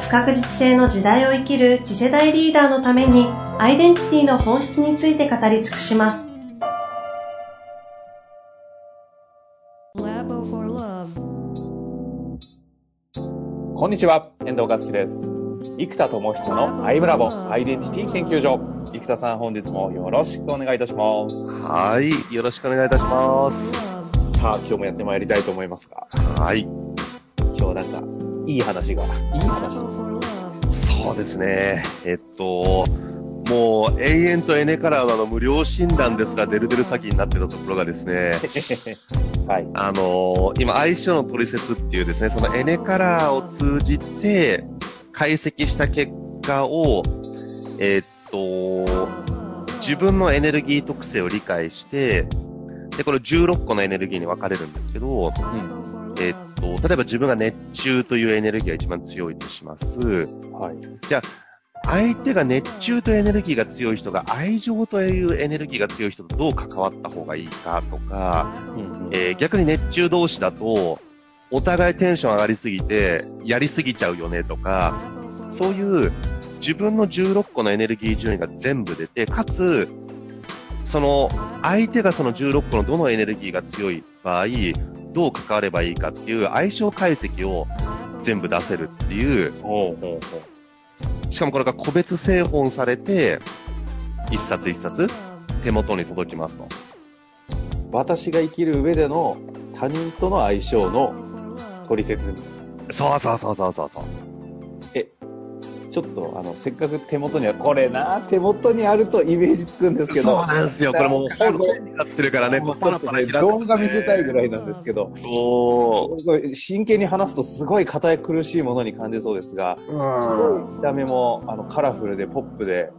不確実性の時代を生きる次世代リーダーのためにアイデンティティの本質について語り尽くします Labo for Love こんにちは、遠藤和樹です。生田智久のアイムラボアイデンティティ研究所。生田さん、本日もよろしくお願いいたします。はい。よろしくお願いいたします。さあ、今日もやってまいりたいと思いますが、はい。今日なんか、いい話が、いい話そうですね。えっと、もう永遠とエネカラーの無料診断ですらデルデル詐欺になってたところがですね、はい。あの今相性の取説っていうですね、そのエネカラーを通じて解析した結果を、えっと、自分のエネルギー特性を理解して、で、これ16個のエネルギーに分かれるんですけど、うん。えっと、例えば自分が熱中というエネルギーが一番強いとします。はい。相手が熱中というエネルギーが強い人が愛情というエネルギーが強い人とどう関わった方がいいかとか、うんえー逆に熱中同士だと、お互いテンション上がりすぎて、やりすぎちゃうよねとか、そういう自分の16個のエネルギー順位が全部出て、かつ、その相手がその16個のどのエネルギーが強い場合、どう関わればいいかっていう相性解析を全部出せるっていう、しかもこれが個別製本されて、一冊一冊手元に届きますと。う。私が生きる上での他人との相性の取説。そうそうそうそうそうそう。ちょっと、あの、せっかく手元には、これな、手元にあるとイメージつくんですけそうど。なんですよ。これもう本になってるからね、もうちょっとね、パラパラ動画見せたいぐらいなんですけど。真剣に話すとすごい硬い苦しいものに感じそうですが、う。うん。見た目もあのカラフルでポップで、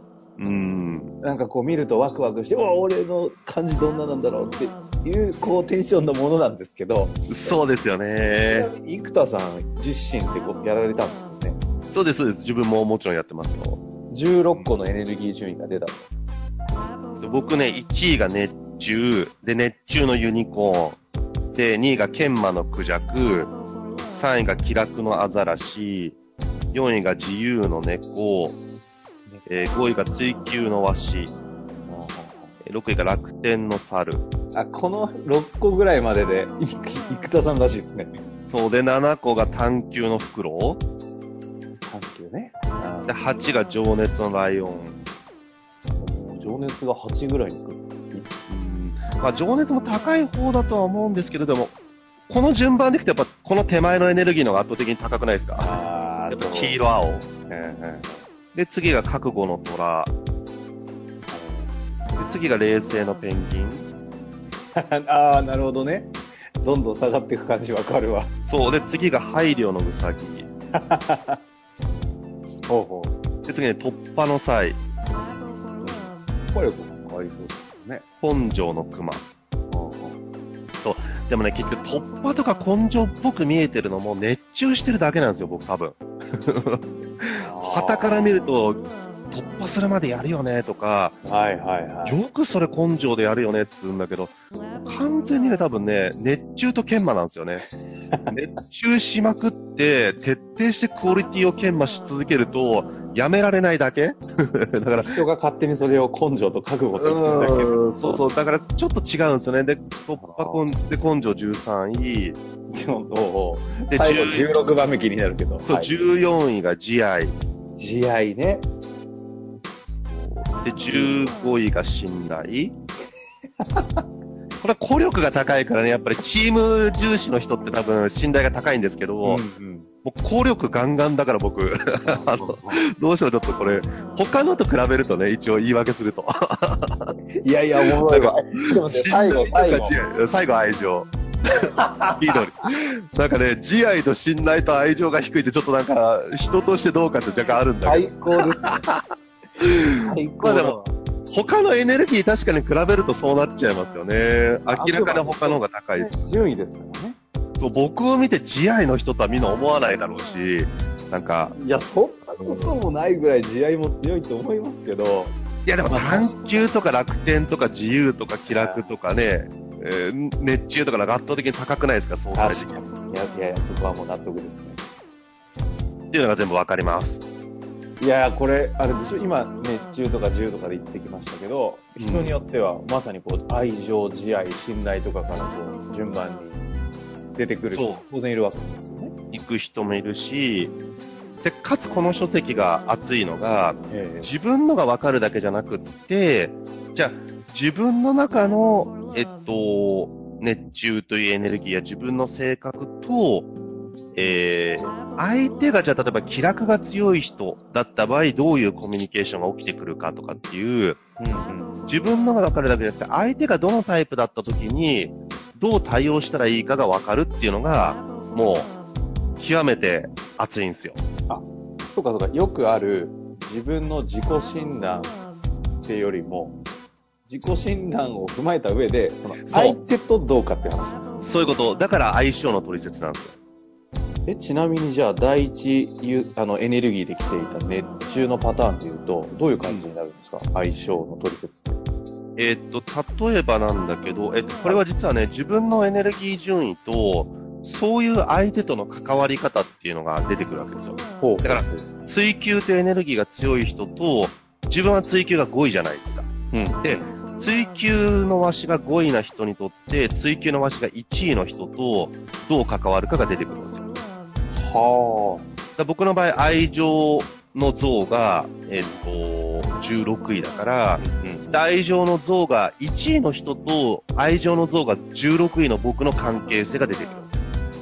うん。なんかこう見るとワクワクして、うわ、俺の感じどんななんだろうっていう、こうテンションのものなんですけど、そうですよね。生田さん自身ってこうやられたんですよね。そうです、そうです。自分ももちろんやってますよ。16個のエネルギー順位が出たと。で僕ね、1位が熱中、で、熱中のユニコーン、で、2位が研磨のクジャク、3位が気楽のアザラシ、4位が自由の猫、えー5位が追求のワシ、えー6位が楽天の猿。あ、この6個ぐらいまでで、い生田さんらしいですね。そうで、7個が探求のフクロウ。で、8が情熱のライオン。情熱が8ぐらいに来る。うんまあ、情熱も高い方だとは思うんですけれども、この順番でいくとやっぱこの手前のエネルギーの方が圧倒的に高くないですか？あやっぱ黄色青。ええで、次が覚悟の虎。で、次が冷静のペンギン。ああ、なるほどね。どんどん下がっていく感じわかるわ。そう。で、次が配慮のウサギ。ほうほう。で、次に突破の際。これ変わりそうですね。根性の熊。ほうほでもね、結局突破とか根性っぽく見えてるのも熱中してるだけなんですよ、僕多分。う旗から見ると、突破するまでやるよねとか、はいはいはい。よくそれ根性でやるよねっつうんだけど、完全にね、多分ね、熱中と研磨なんですよね。熱中しまくって、徹底してクオリティを研磨し続けると、やめられないだけ？だから、人が勝手にそれを根性と覚悟と言ってるだけそうそう、だからちょっと違うんですよね。で、突破根で根性13位、で最後10 16番目気になるけど。そう、はい14位が慈愛、慈愛ね。で、15位が信頼。これは効力が高いからね、やっぱりチーム重視の人って多分信頼が高いんですけど、もうんう効力ガンガンだから僕、あの、どうしてもちょっとこれ、他のと比べるとね、一応言い訳すると。いやいや、おもろいわ。でもね、最後、最後。最後愛情。緑。なんかね、慈愛と信頼と愛情が低いってちょっとなんか、人としてどうかって若干あるんだけど。最高です。最高まあでも、他のエネルギー確かに比べるとそうなっちゃいますよね。明らかに他の方が高いです。順位ですからね。そう、僕を見て慈愛の人とはみんな思わないだろうし、なんか、いや、そんなこともないぐらい慈愛も強いと思いますけど、いやでも探求とか楽天とか自由とか気楽とかね、えー熱中とか圧倒的に高くないですか、相対的に。いやいやいや、そこはもう納得ですね。っていうのが全部わかります。いやこれ、あれでしょ、今、熱中とか自由とかで言ってきましたけど、うん人によっては、まさにこう、愛情、慈愛、信頼とかからこう、順番に出てくる人、当然いるわけですよね。行く人もいるし、で、かつこの書籍が熱いのが、え。自分のがわかるだけじゃなくって、じゃあ、自分の中の、えっと、熱中というエネルギーや自分の性格と、えー、相手がじゃあ例えば気楽が強い人だった場合、どういうコミュニケーションが起きてくるかとかっていう、うん自分のがわかるだけじゃなくて、相手がどのタイプだった時に、どう対応したらいいかがわかるっていうのが、もう、極めて熱いんですよ。そうかそうか、よくある自分の自己診断ってよりも、自己診断を踏まえた上で、その相手とどうかっていう話なんですそういうこと。だから相性の取説なんですよ。えちなみにじゃあ第一ゆあのエネルギーで来ていた熱中のパターンっていうとどういう感じになるんですか、相性の取説ってえーっと、例えばなんだけど、えっと、これは実はね、自分のエネルギー順位と、そういう相手との関わり方っていうのが出てくるわけですよ。ほだから追求とエネルギーが強い人と、自分は追求が5位じゃないですか。うんで、追求のわしが5位な人にとって、追求のわしが1位の人とどう関わるかが出てくるんですよ。はだから僕の場合、愛情の像が、えっと、16位だから、で愛情の像が1位の人と愛情の像が16位の僕の関係性が出てくるんです。よ。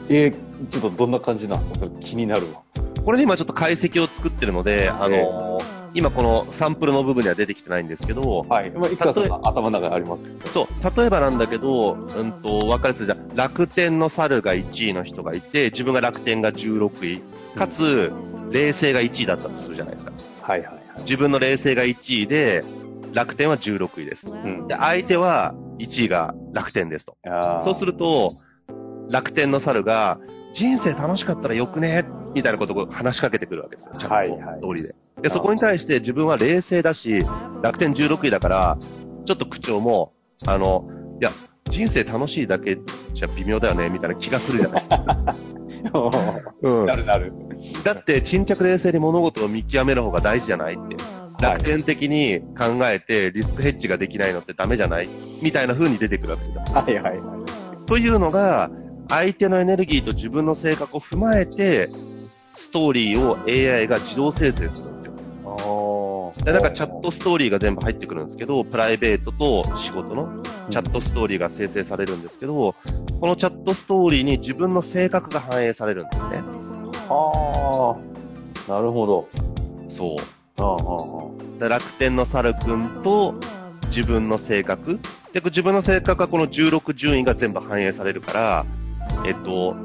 えー、ちょっとどんな感じなんですか？それ気になるわ。これで今ちょっと解析を作ってるので、あのー今このサンプルの部分には出てきてないんですけど、はい、まあ、いくらさんの頭の中にありますそう、例えばなんだけど、うんと、分かりやすい。じゃん楽天の猿が1位の人がいて、自分が楽天が16位、かつ、冷静が1位だったとするじゃないですか。はいはいはい。自分の冷静が1位で、楽天は16位です。うん。で、相手は1位が楽天ですと。そうすると、楽天の猿が、人生楽しかったらよくね？みたいなことを話しかけてくるわけですよ。ちゃんとはいはい。通りで。で、そこに対して自分は冷静だし、楽天16位だから、ちょっと口調も、あの、いや、人生楽しいだけじゃ微妙だよね、みたいな気がするじゃないですか。うんなるなるだって、沈着冷静に物事を見極める方が大事じゃないって。楽天的に考えてリスクヘッジができないのってダメじゃない？みたいな風に出てくるわけですよ。はいはいはいというのが、相手のエネルギーと自分の性格を踏まえて、ストーリーを AI が自動生成するんでで、なんかチャットストーリーが全部入ってくるんですけど、プライベートと仕事のチャットストーリーが生成されるんですけど、このチャットストーリーに自分の性格が反映されるんですね。はあなるほどそう。あああで楽天の猿くんと自分の性格。で、自分の性格はこの16順位が全部反映されるから、えっと、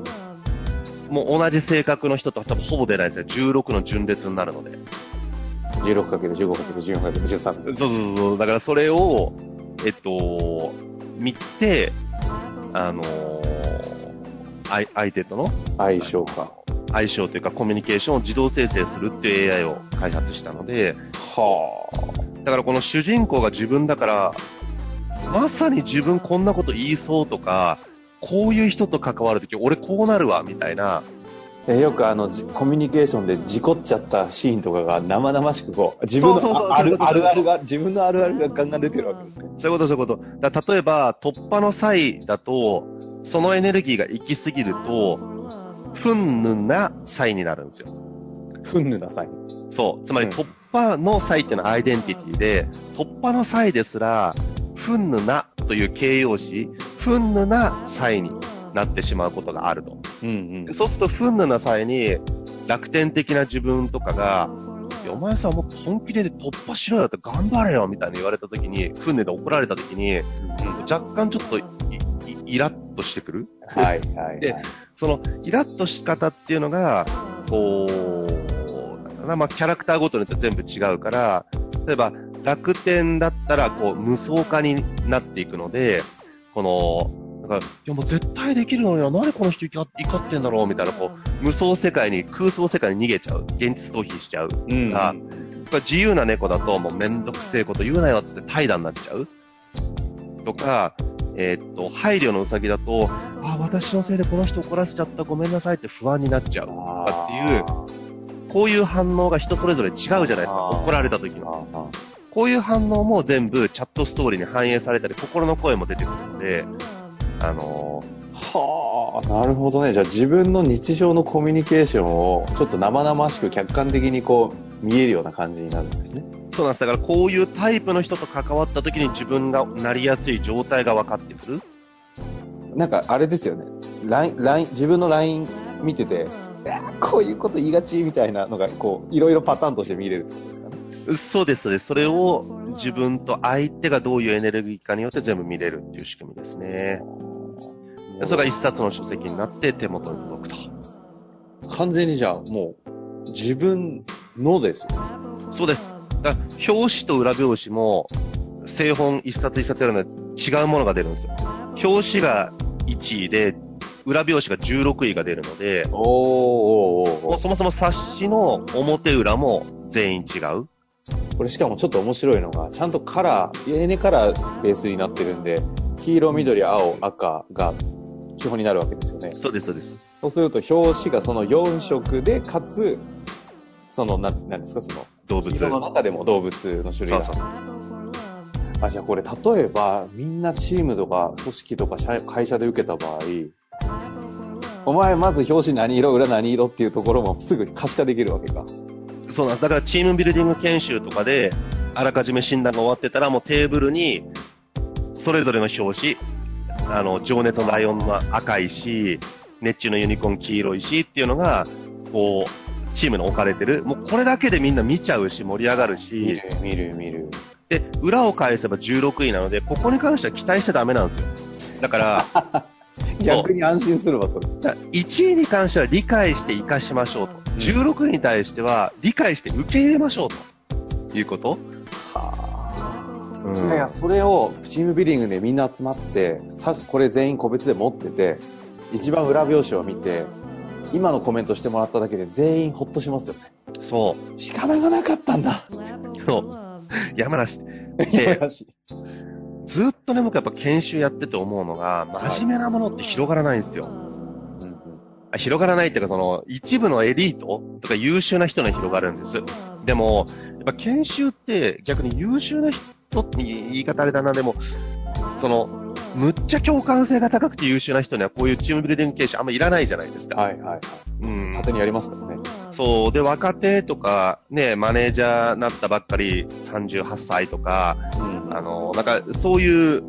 もう同じ性格の人とは多分ほぼ出ないですね。16の順列になるので。16×15×14×13 そうそうそう。だからそれを、えっと、見て、あのー相相手との相性か相性というかコミュニケーションを自動生成するっていう AI を開発したので、はだからこの主人公が自分だから、まさに自分こんなこと言いそうとか、こういう人と関わるとき、俺こうなるわ、みたいな。あよくあのじコミュニケーションで事故っちゃったシーンとかが生々しくこう自分のああるあるが自分のあるあるがガンガン出てるわけですねそういうこと、そういうこと。だ例えば、突破の際だと、そのエネルギーが行き過ぎると、不運な際になるんですよ。ふんぬなさいそう。つまりうん突破の際っていうのはアイデンティティで、突破の際ですら、不運なという形容詞、不運な際になってしまうことがあると。うんでそうすると、不運な際に、楽天的な自分とかが、お前さ、もっと本気で突破しろよって頑張れよみたいに言われた時に、不運で怒られた時に、若干ちょっとい、い、イラッとしてくる？はい、はい。でその、イラッとし方っていうのが、こう、なんなまあ、キャラクターごとによって全部違うから、例えば、楽天だったら、こう、無双化になっていくので、この、だから、いやもう絶対できるのには、何この人怒怒ってんだろうみたいな、こう、無双世界に、空想世界に逃げちゃう。現実逃避しちゃう。うん。が自由な猫だと、もうめんどくせえこと言うなよって怠惰になっちゃう。とか、えーっと、配慮のうさぎだと、あ、私のせいでこの人怒らせちゃった、ごめんなさいって不安になっちゃう。あかっていうこういう反応が人それぞれ違うじゃないですか。怒られた時の。あこういう反応も全部チャットストーリーに反映されたり、心の声も出てくるので、あのはあ、なるほどね。じゃあ自分の日常のコミュニケーションをちょっと生々しく客観的にこう見えるような感じになるんですね。ーそうなんです。だからこういうタイプの人と関わった時に自分がなりやすい状態が分かってくる？なんかあれですよね。ライン、ライン、自分の LINE 見てて、こういうこと言いがちみたいなのが、こう、いろいろパターンとして見れるってことですかね？そうです、そうです。それを自分と相手がどういうエネルギーかによって全部見れるっていう仕組みですね。でそれが一冊の書籍になって手元に届くと。完全にじゃあもう、自分のですよ。そうです。だ表紙と裏表紙も、製本一冊一冊やるので違うものが出るんですよ。表紙が1位で、裏表紙が16位が出るので、おーもうそもそも冊子の表裏も全員違う。これしかもちょっと面白いのが、ちゃんとカラー、エネカラーベースになってるんで、黄色、緑、青、赤が基本になるわけですよね。そうです、そうです。そうすると表紙がその4色で、かつ、その、なん、なんですか、その、動物。色の中でも動物の種類が。そうそうあ、じゃあこれ、例えば、みんなチームとか組織とか社会社で受けた場合、お前まず表紙何色、裏何色っていうところもすぐ可視化できるわけか。そうなんです。だからチームビルディング研修とかで、あらかじめ診断が終わってたら、もうテーブルに、それぞれの表紙、あの、情熱のライオンは赤いし、熱中のユニコーン黄色いしっていうのが、こう、チームに置かれてる。もうこれだけでみんな見ちゃうし、盛り上がる見しる、、見る、見る。で、裏を返せば16位なので、ここに関しては期待しちゃダメなんですよ。だから、逆に安心するわ、それ。1位に関しては理解して活かしましょうと。16位に対しては理解して受け入れましょうと。いうことうんいやいや、それをチームビルディングでみんな集まって、さこれ全員個別で持ってて、一番裏表紙を見て、今のコメントしてもらっただけで全員ほっとしますよね。そう。仕方がなかったんだ。そう山梨。いやらしいずっとね、僕やっぱ研修やってて思うのが、真面目なものって広がらないんですよ。あ広がらないっていうか、その、一部のエリートとか優秀な人には広がるんです。でも、やっぱ研修って逆に優秀な人って言い方あれだな、でも、その、むっちゃ共感性が高くて優秀な人にはこういうチームビルディング研修あんまいらないじゃないですか。はいはいはい。うん。勝手にやりますからね。そう。で、若手とか、ね、マネージャーなったばっかり38歳とか、うんあの、なんか、そういう、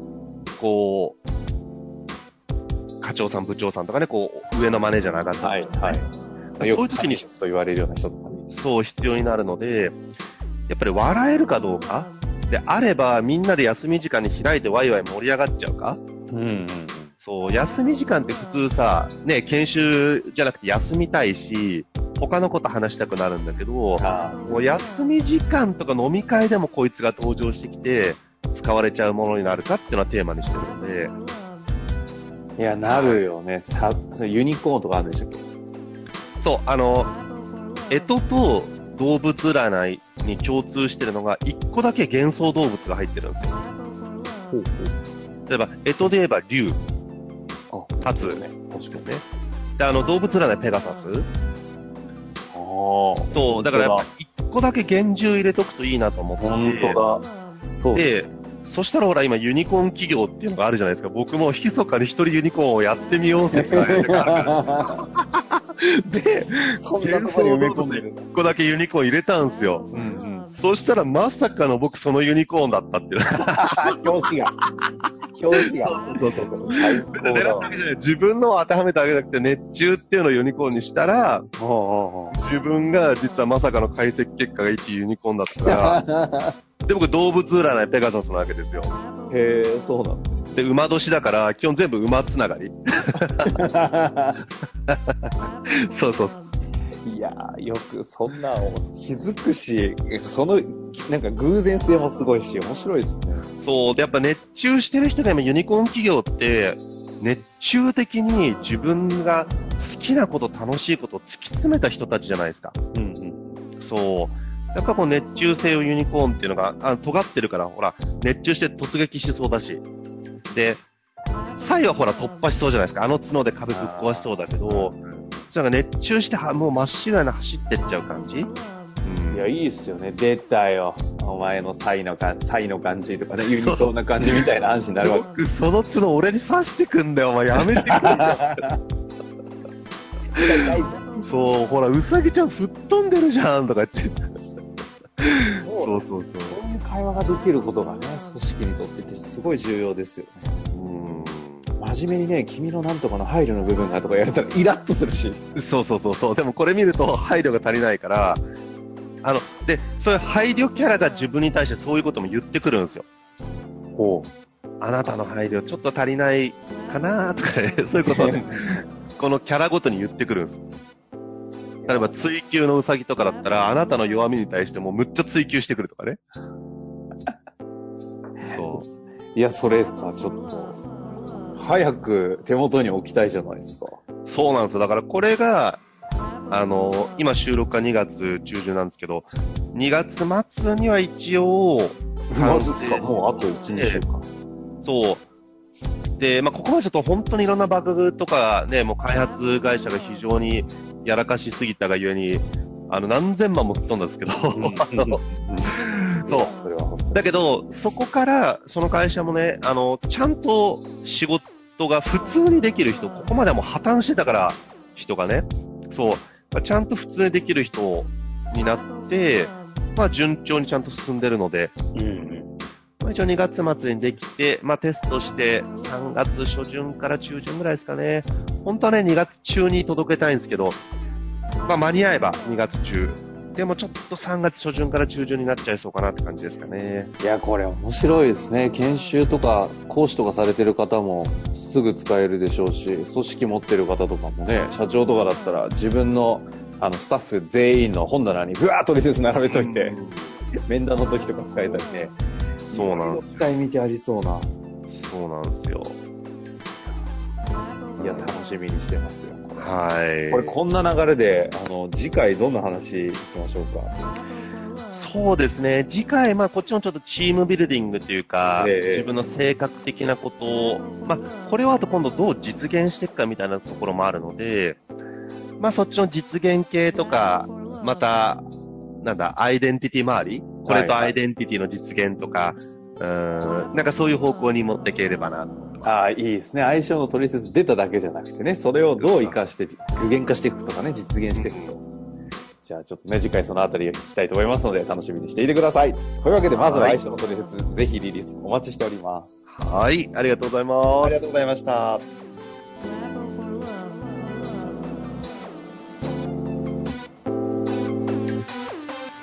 こう、課長さん、部長さんとかね、こう、上のマネージャーに上がった。はいはい。そういう時に、と言われるような人とかね。そう必要になるので、やっぱり笑えるかどうかであれば、みんなで休み時間に開いてワイワイ盛り上がっちゃうか？うんうんそう、休み時間って普通さ、ね、研修じゃなくて休みたいし、他のこと話したくなるんだけど、あもう休み時間とか飲み会でもこいつが登場してきて、使われちゃうものになるかっていうのはテーマにしてるので、いや、なるよね。さ、ユニコーンとかあるんでしたっけ？そう、あの、と動物占いに共通してるのが、一個だけ幻想動物が入ってるんですよ。ほう例えば、干支で言えば竜、ほう。あ、立つね。確かに。ね。で、あの、動物占いペガサス。ああ。そう、だからやっぱ一個だけ幻獣入れとくといいなと思って。本当だ。そう。で、そしたらほら今ユニコーン企業っていうのがあるじゃないですか。僕も密かに一人ユニコーンをやってみよう説があるから。で、こに埋め込んでるんだ。一個だけユニコーン入れたんですよ。うんうん。そしたらまさかの僕そのユニコーンだったっていう。表紙が。表紙が。そうそうそう。自分のを当てはめたわけじゃなくて、熱中っていうのをユニコーンにしたら、自分が実はまさかの解析結果が1ユニコーンだったから、う。で、僕動物占いペガサスなわけですよ。へえ、そうなんですね。で、馬年だから、基本全部馬つながり。そ うそうそう。いやー、よくそんなの気づくし、その、なんか偶然性もすごいし、面白いですね。そう。で、やっぱ熱中してる人が今ユニコーン企業って、熱中的に自分が好きなこと、楽しいことを突き詰めた人たちじゃないですか。うんうん。そう。やっぱこう熱中性をユニコーンっていうのが、あ尖ってるから、ほら、熱中して突撃しそうだし。で、サイはほら突破しそうじゃないですか。あの角で壁ぶっ壊しそうだけど、なんか熱中してはもうまっしぐらに走ってっちゃう感じうんいや、いいっすよね。出たよ。お前のサイの感じ、サイの感じとかね、ユニコーンな感じみたいな話になるわけ。その角俺に刺してくんだよ、お前やめてくれよ。そう、ほら、うさぎちゃん吹っ飛んでるじゃんとか言って。そうそうそう。そういう会話ができることがね、組織にとってってすごい重要ですよね。うん真面目にね、君のなんとかの配慮の部分がとかやれたらイラッとするし。そうそうそうそう。でもこれ見ると配慮が足りないから、あの、で、そういう配慮キャラが自分に対してそういうことも言ってくるんですよ。ほあなたの配慮ちょっと足りないかなとかね、そういうことをね、このキャラごとに言ってくるんです。例えば追求のウサギとかだったら、あなたの弱みに対してもむっちゃ追求してくるとかね。そう。いや、それさ、ちょっと、早く手元に置きたいじゃないですか。そうなんですよ。だからこれが、あの、今収録が2月中旬なんですけど、2月末には一応、マジっすか？もうあと1、2週間。そう。で、まあ、ここまでちょっと本当にいろんなバグとかね、もう開発会社が非常にやらかしすぎたがゆえに、あの、何千万も吹っ飛んだんですけど、そうだけど、そこから、その会社もね、あの、ちゃん。と仕事が普通にできる人、ここまではもう破綻してたから、人がね、そう、ちゃん。と普通にできる人になって、まあ順調にちゃん。と進ん。でるので、うん。まあ、一応2月末にできて、まあテストして3月初旬から中旬ぐらいですかね。本当はね、2月中に届けたいんですけど、まあ間に合えば2月中。でもちょっと3月初旬から中旬になっちゃいそうかなって感じですかね。いや、これ面白いですね。研修とか講師とかされてる方もすぐ使えるでしょうし、組織持ってる方とかもね、社長とかだったら自分のあのスタッフ全員の本棚にブワーッと取説並べといて、面談の時とか使えたりね。そうなんいろいろ使い道ありそうな。そうなんですよ。いや、楽しみにしてますよ。はい。これこんな流れで、あの、次回どんな話いきましょうか？そうですね。次回、まあ、こっちのちょっとチームビルディングというか、ええ自分の性格的なことを、まあ、これをあと今度どう実現していくかみたいなところもあるので、まあ、そっちの実現系とか、また、なんだ、アイデンティティ周り？これとはいアイデンティティの実現とか、うーん、なんかそういう方向に持っていければな。ああ、いいですね。相性の取説出ただけじゃなくてね、それをどう活かして具現化していくとかね、実現していくと。じゃあちょっとね、次回そのあたり聞きたいと思いますので、楽しみにしていてください。というわけで、まずは相性の取説、ぜひリリースお待ちしております。はい、ありがとうございあますりが。とうございました。